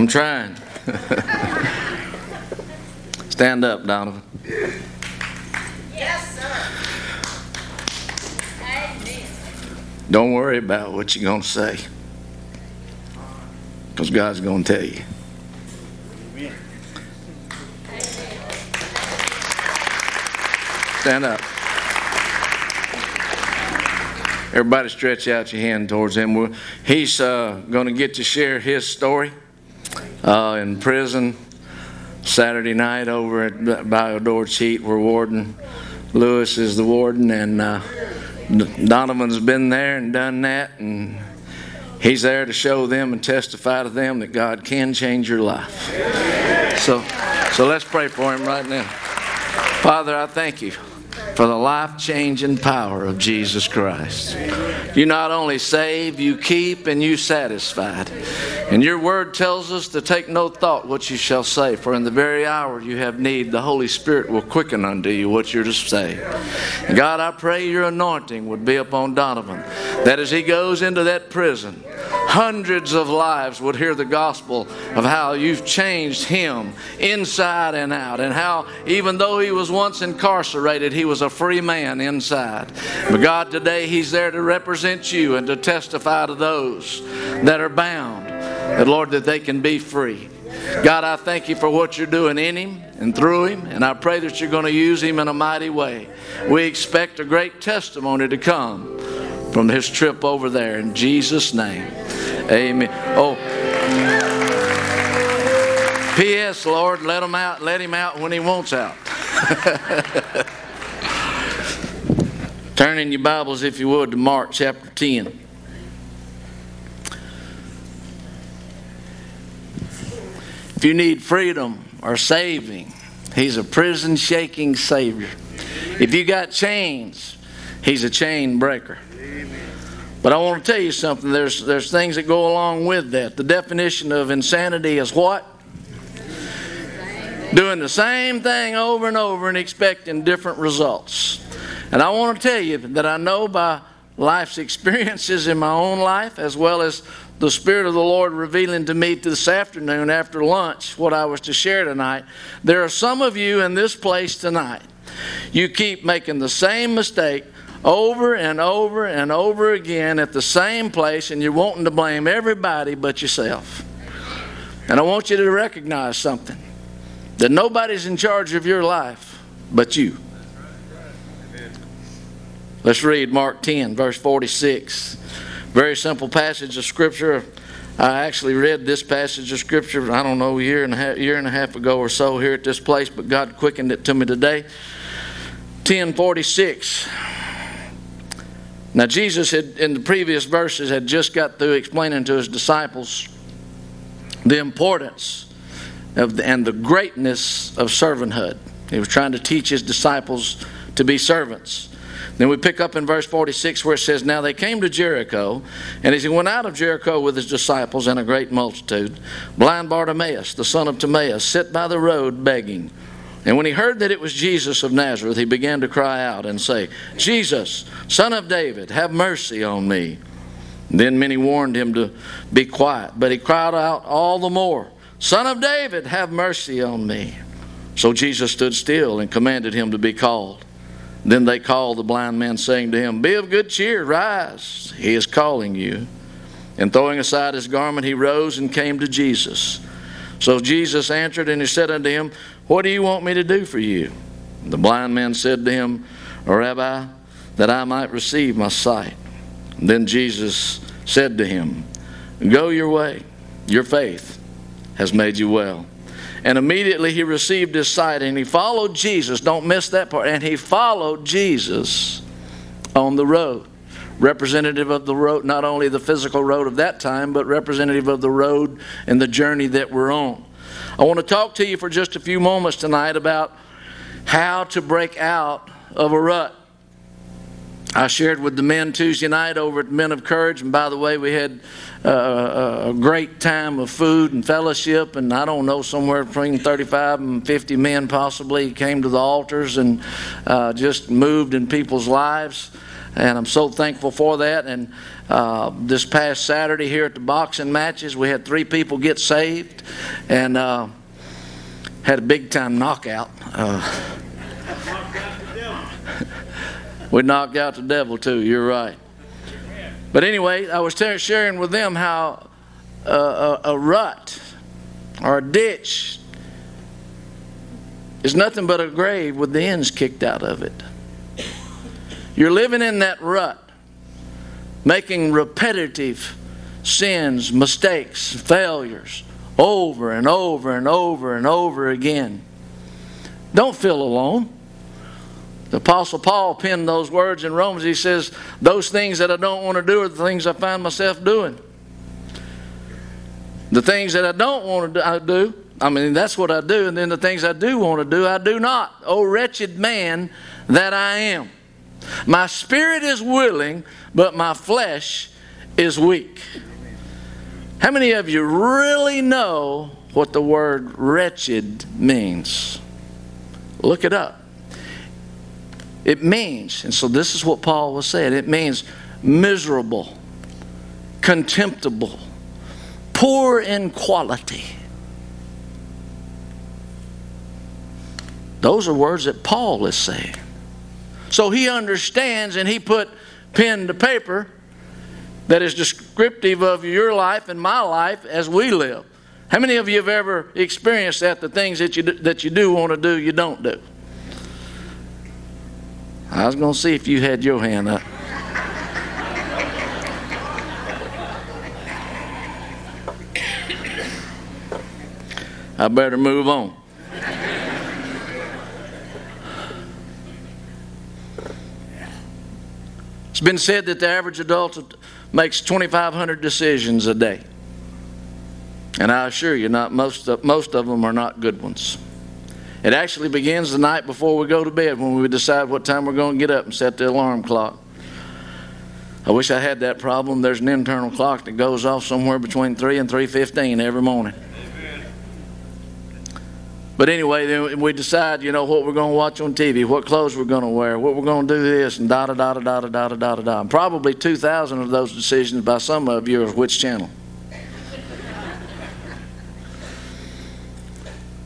I'm trying. Stand up, Donovan. Yes, sir. Amen. Don't worry about what you're going to say. Because God's going to tell you. Stand up. Everybody stretch out your hand towards him. He's uh, going to get to share his story uh, in prison Saturday night over at Biodor Cheat. We're warden. Lewis is the warden, and uh, Donovan's been there and done that, and he's there to show them and testify to them that God can change your life. So, so let's pray for him right now. Father, I thank you for the life changing power of Jesus Christ. You not only save, you keep, and you satisfied. And your word tells us to take no thought what you shall say, for in the very hour you have need, the Holy Spirit will quicken unto you what you're to say. God, I pray your anointing would be upon Donovan, that as he goes into that prison, hundreds of lives would hear the gospel of how you've changed him inside and out, and how even though he was once incarcerated, he was a free man inside. But God, today he's there to represent you and to testify to those that are bound, that Lord, that they can be free. God, I thank you for what you're doing in him and through him, and I pray that you're going to use him in a mighty way. We expect a great testimony to come from his trip over there in Jesus' name. Amen. Oh, P.S. Lord, let him out. Let him out when he wants out. Turn in your Bibles, if you would, to Mark chapter 10. If you need freedom or saving, He's a prison shaking Savior. If you got chains, He's a chain breaker. But I want to tell you something. There's, there's things that go along with that. The definition of insanity is what? Doing the same thing over and over and expecting different results. And I want to tell you that I know by life's experiences in my own life, as well as the Spirit of the Lord revealing to me this afternoon after lunch what I was to share tonight. There are some of you in this place tonight. You keep making the same mistake over and over and over again at the same place, and you're wanting to blame everybody but yourself. And I want you to recognize something that nobody's in charge of your life but you. Let's read Mark 10, verse 46. Very simple passage of Scripture. I actually read this passage of Scripture, I don't know, a year and a half, year and a half ago or so here at this place, but God quickened it to me today. 1046. Now, Jesus had, in the previous verses, had just got through explaining to his disciples the importance of the, and the greatness of servanthood. He was trying to teach his disciples to be servants. Then we pick up in verse 46 where it says, Now they came to Jericho, and as he went out of Jericho with his disciples and a great multitude, blind Bartimaeus, the son of Timaeus, sat by the road begging. And when he heard that it was Jesus of Nazareth, he began to cry out and say, Jesus, son of David, have mercy on me. Then many warned him to be quiet, but he cried out all the more, Son of David, have mercy on me. So Jesus stood still and commanded him to be called. Then they called the blind man, saying to him, Be of good cheer, rise, he is calling you. And throwing aside his garment, he rose and came to Jesus. So Jesus answered and he said unto him, What do you want me to do for you? The blind man said to him, Rabbi, that I might receive my sight. Then Jesus said to him, Go your way, your faith has made you well. And immediately he received his sight and he followed Jesus. Don't miss that part. And he followed Jesus on the road. Representative of the road, not only the physical road of that time, but representative of the road and the journey that we're on. I want to talk to you for just a few moments tonight about how to break out of a rut. I shared with the men Tuesday night over at Men of Courage, and by the way, we had uh, a great time of food and fellowship, and I don't know, somewhere between 35 and 50 men possibly came to the altars and uh, just moved in people's lives. And I'm so thankful for that. And uh, this past Saturday here at the boxing matches, we had three people get saved, and uh, had a big time knockout. Uh, we knocked out the devil too. You're right. But anyway, I was sharing with them how uh, a, a rut or a ditch is nothing but a grave with the ends kicked out of it. You're living in that rut, making repetitive sins, mistakes, failures over and over and over and over again. Don't feel alone. The Apostle Paul penned those words in Romans. He says, Those things that I don't want to do are the things I find myself doing. The things that I don't want to do, I mean, that's what I do. And then the things I do want to do, I do not. Oh, wretched man that I am. My spirit is willing, but my flesh is weak. How many of you really know what the word wretched means? Look it up. It means, and so this is what Paul was saying it means miserable, contemptible, poor in quality. Those are words that Paul is saying. So he understands and he put pen to paper that is descriptive of your life and my life as we live. How many of you have ever experienced that? The things that you do, that you do want to do, you don't do. I was going to see if you had your hand up. I better move on. It's been said that the average adult makes 2,500 decisions a day. And I assure you, not most of, most of them are not good ones. It actually begins the night before we go to bed when we decide what time we're going to get up and set the alarm clock. I wish I had that problem. There's an internal clock that goes off somewhere between 3 and 3:15 every morning. But anyway, then we decide, you know, what we're going to watch on TV, what clothes we're going to wear, what we're going to do this, and da da da da da da da da da da. Probably 2,000 of those decisions by some of you are which channel.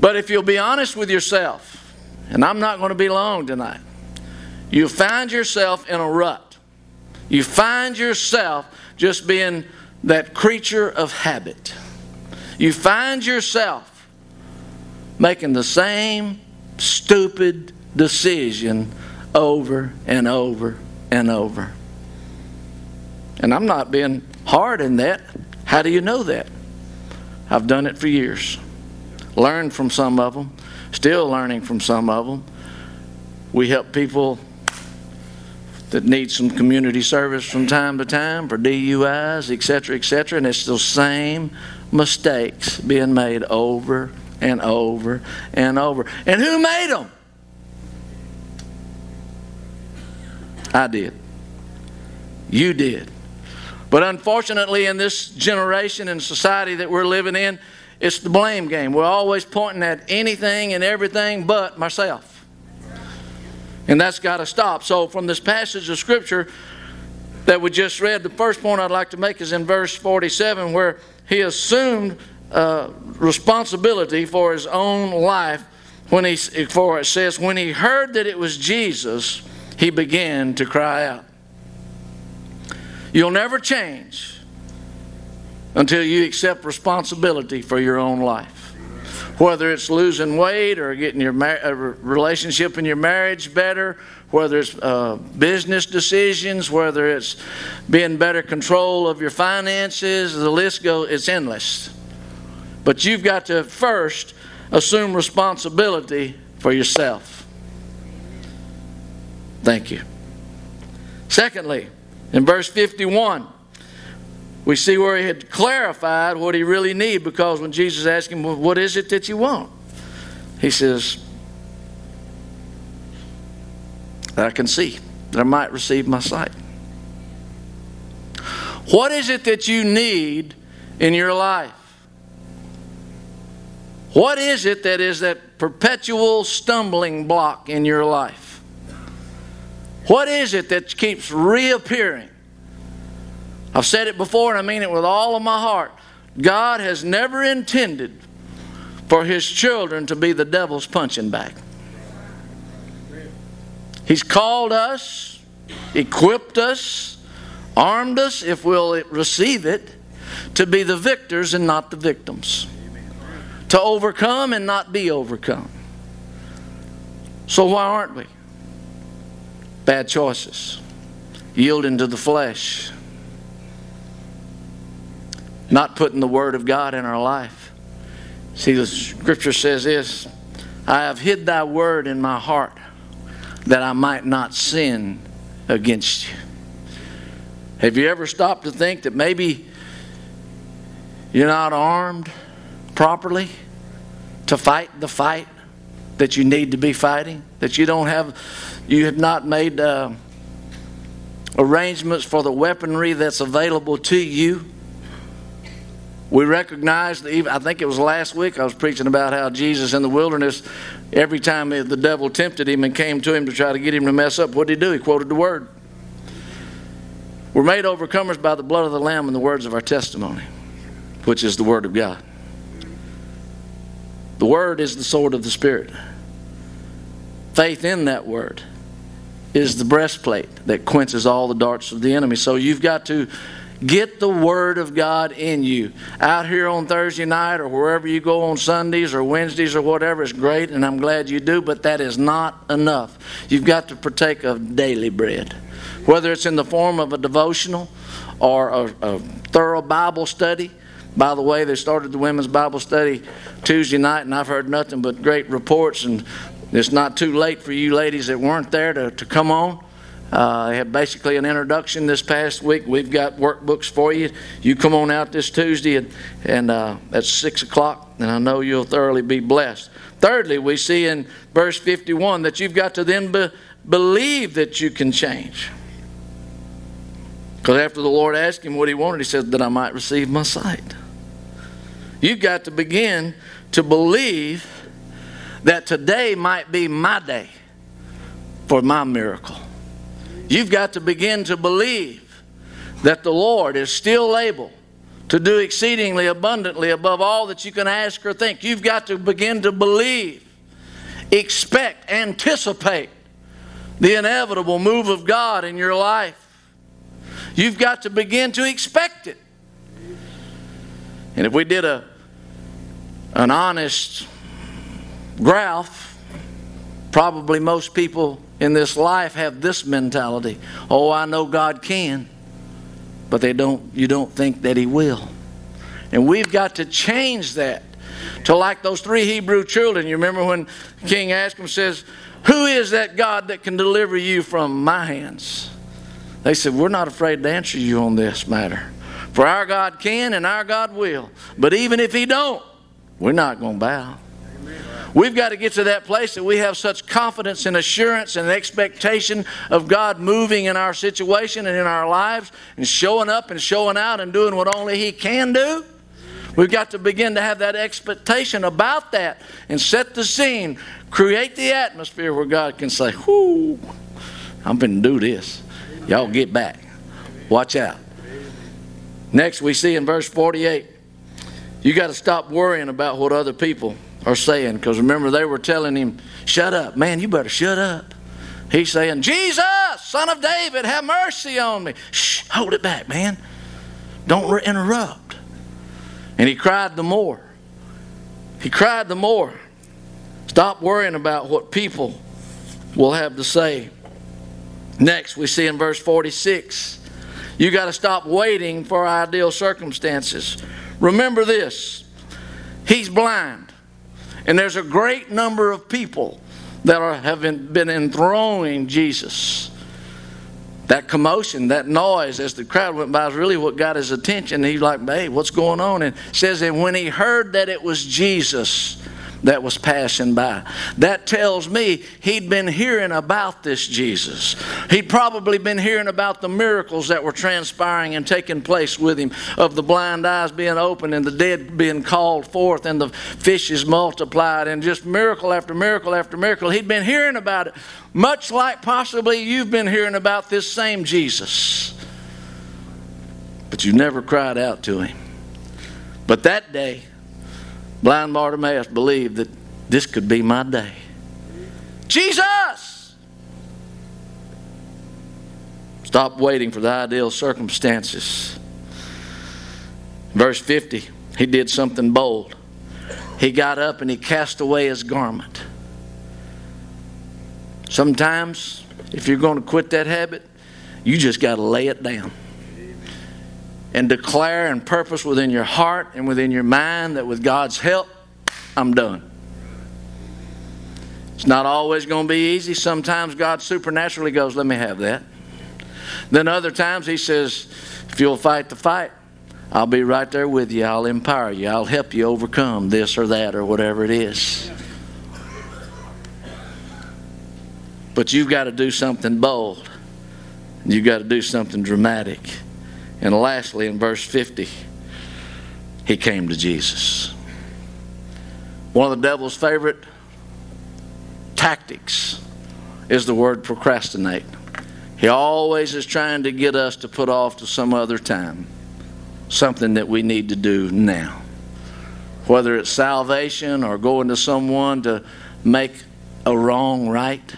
but if you'll be honest with yourself, and I'm not going to be long tonight, you find yourself in a rut. You find yourself just being that creature of habit. You find yourself making the same stupid decision over and over and over. And I'm not being hard in that. How do you know that? I've done it for years. Learned from some of them, still learning from some of them. We help people that need some community service from time to time for DUIs, etc., etc., and it's the same mistakes being made over and over and over. And who made them? I did. You did. But unfortunately, in this generation and society that we're living in, it's the blame game. We're always pointing at anything and everything but myself. And that's got to stop. So, from this passage of Scripture that we just read, the first point I'd like to make is in verse 47, where he assumed uh, responsibility for his own life when he for it says when he heard that it was Jesus he began to cry out. You'll never change until you accept responsibility for your own life. Whether it's losing weight or getting your uh, relationship in your marriage better whether it's uh, business decisions whether it's being better control of your finances the list goes it's endless but you've got to first assume responsibility for yourself. Thank you. Secondly, in verse 51, we see where he had clarified what he really needed because when Jesus asked him, well, What is it that you want? He says, That I can see, that I might receive my sight. What is it that you need in your life? What is it that is that perpetual stumbling block in your life? What is it that keeps reappearing? I've said it before and I mean it with all of my heart. God has never intended for His children to be the devil's punching bag. He's called us, equipped us, armed us, if we'll receive it, to be the victors and not the victims, to overcome and not be overcome. So, why aren't we? Bad choices, yielding to the flesh, not putting the Word of God in our life. See, the scripture says this I have hid thy word in my heart that I might not sin against you. Have you ever stopped to think that maybe you're not armed properly to fight the fight that you need to be fighting? That you don't have, you have not made uh, arrangements for the weaponry that's available to you? We recognize even, I think it was last week I was preaching about how Jesus in the wilderness, every time the devil tempted him and came to him to try to get him to mess up, what did he do? He quoted the word. We're made overcomers by the blood of the Lamb and the words of our testimony, which is the word of God. The word is the sword of the Spirit. Faith in that word is the breastplate that quenches all the darts of the enemy. So you've got to Get the Word of God in you. Out here on Thursday night or wherever you go on Sundays or Wednesdays or whatever is great, and I'm glad you do, but that is not enough. You've got to partake of daily bread. Whether it's in the form of a devotional or a, a thorough Bible study. By the way, they started the women's Bible study Tuesday night, and I've heard nothing but great reports. And it's not too late for you ladies that weren't there to, to come on. Uh, I have basically an introduction this past week. We've got workbooks for you. You come on out this Tuesday and, and uh, at 6 o'clock, and I know you'll thoroughly be blessed. Thirdly, we see in verse 51 that you've got to then be, believe that you can change. Because after the Lord asked him what he wanted, he said, That I might receive my sight. You've got to begin to believe that today might be my day for my miracle. You've got to begin to believe that the Lord is still able to do exceedingly abundantly above all that you can ask or think. You've got to begin to believe, expect, anticipate the inevitable move of God in your life. You've got to begin to expect it. And if we did a an honest graph, probably most people in this life have this mentality. Oh, I know God can, but they don't you don't think that he will. And we've got to change that to like those three Hebrew children. You remember when King asked them says, "Who is that God that can deliver you from my hands?" They said, "We're not afraid to answer you on this matter. For our God can and our God will. But even if he don't, we're not going to bow." We've got to get to that place that we have such confidence and assurance and expectation of God moving in our situation and in our lives and showing up and showing out and doing what only He can do. We've got to begin to have that expectation about that and set the scene, create the atmosphere where God can say, Whoo, I'm going to do this. Y'all get back. Watch out. Next, we see in verse 48, you got to stop worrying about what other people are saying, because remember, they were telling him, Shut up. Man, you better shut up. He's saying, Jesus, son of David, have mercy on me. Shh, hold it back, man. Don't interrupt. And he cried the more. He cried the more. Stop worrying about what people will have to say. Next, we see in verse 46 you got to stop waiting for ideal circumstances. Remember this He's blind. And there's a great number of people that are, have been, been enthroning Jesus. That commotion, that noise as the crowd went by is really what got his attention. He's like, hey, what's going on? And says that when he heard that it was Jesus, that was passing by. That tells me he'd been hearing about this Jesus. He'd probably been hearing about the miracles that were transpiring and taking place with him of the blind eyes being opened and the dead being called forth and the fishes multiplied and just miracle after miracle after miracle. He'd been hearing about it, much like possibly you've been hearing about this same Jesus. But you never cried out to him. But that day, blind Bartimaeus believed that this could be my day. Jesus! Stop waiting for the ideal circumstances. Verse 50, he did something bold. He got up and he cast away his garment. Sometimes, if you're going to quit that habit, you just got to lay it down and declare and purpose within your heart and within your mind that with God's help, I'm done. It's not always going to be easy. Sometimes God supernaturally goes, Let me have that. Then other times He says, If you'll fight the fight, I'll be right there with you. I'll empower you. I'll help you overcome this or that or whatever it is. But you've got to do something bold. You've got to do something dramatic. And lastly, in verse 50, he came to Jesus. One of the devil's favorite tactics is the word procrastinate. He always is trying to get us to put off to some other time something that we need to do now. Whether it's salvation or going to someone to make a wrong right,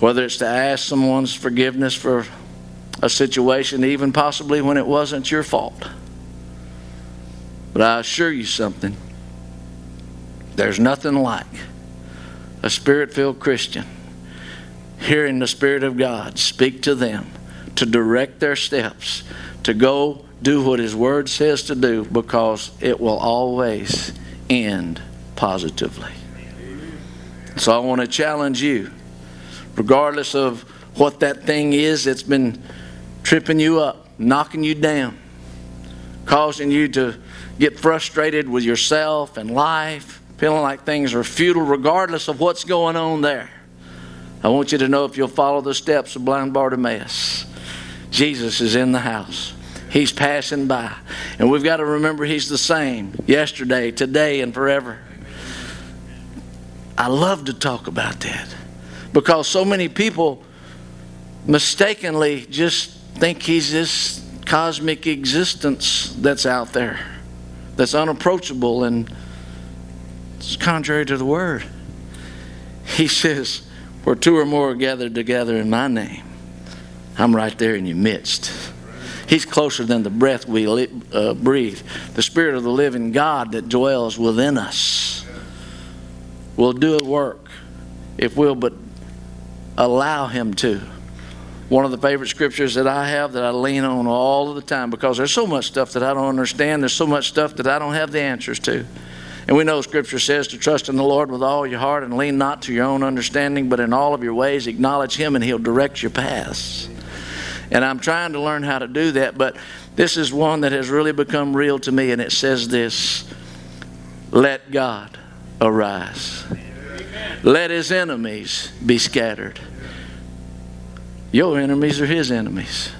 whether it's to ask someone's forgiveness for a situation, even possibly when it wasn't your fault. But I assure you something there's nothing like a spirit filled Christian hearing the Spirit of God speak to them to direct their steps, to go do what His Word says to do, because it will always end positively. So I want to challenge you, regardless of what that thing is that's been tripping you up, knocking you down, causing you to get frustrated with yourself and life, feeling like things are futile regardless of what's going on there. I want you to know if you'll follow the steps of blind Bartimaeus, Jesus is in the house. He's passing by. And we've got to remember He's the same yesterday, today, and forever. I love to talk about that because so many people mistakenly just think he's this cosmic existence that's out there, that's unapproachable and it's contrary to the word. He says, Where two or more are gathered together in my name, I'm right there in your midst. He's closer than the breath we li- uh, breathe. The Spirit of the living God that dwells within us will do a work if we'll but allow Him to one of the favorite scriptures that I have that I lean on all of the time because there's so much stuff that I don't understand. There's so much stuff that I don't have the answers to. And we know Scripture says to trust in the Lord with all your heart and lean not to your own understanding, but in all of your ways acknowledge Him and He'll direct your paths. And I'm trying to learn how to do that, but this is one that has really become real to me, and it says this Let God arise, let His enemies be scattered. Your enemies are his enemies.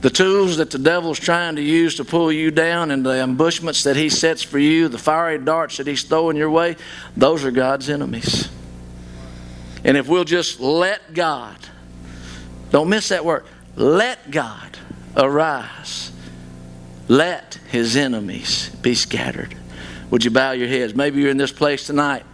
The tools that the devil's trying to use to pull you down and the ambushments that he sets for you, the fiery darts that he's throwing your way, those are God's enemies. And if we'll just let God, don't miss that word, let God arise, let his enemies be scattered. Would you bow your heads? Maybe you're in this place tonight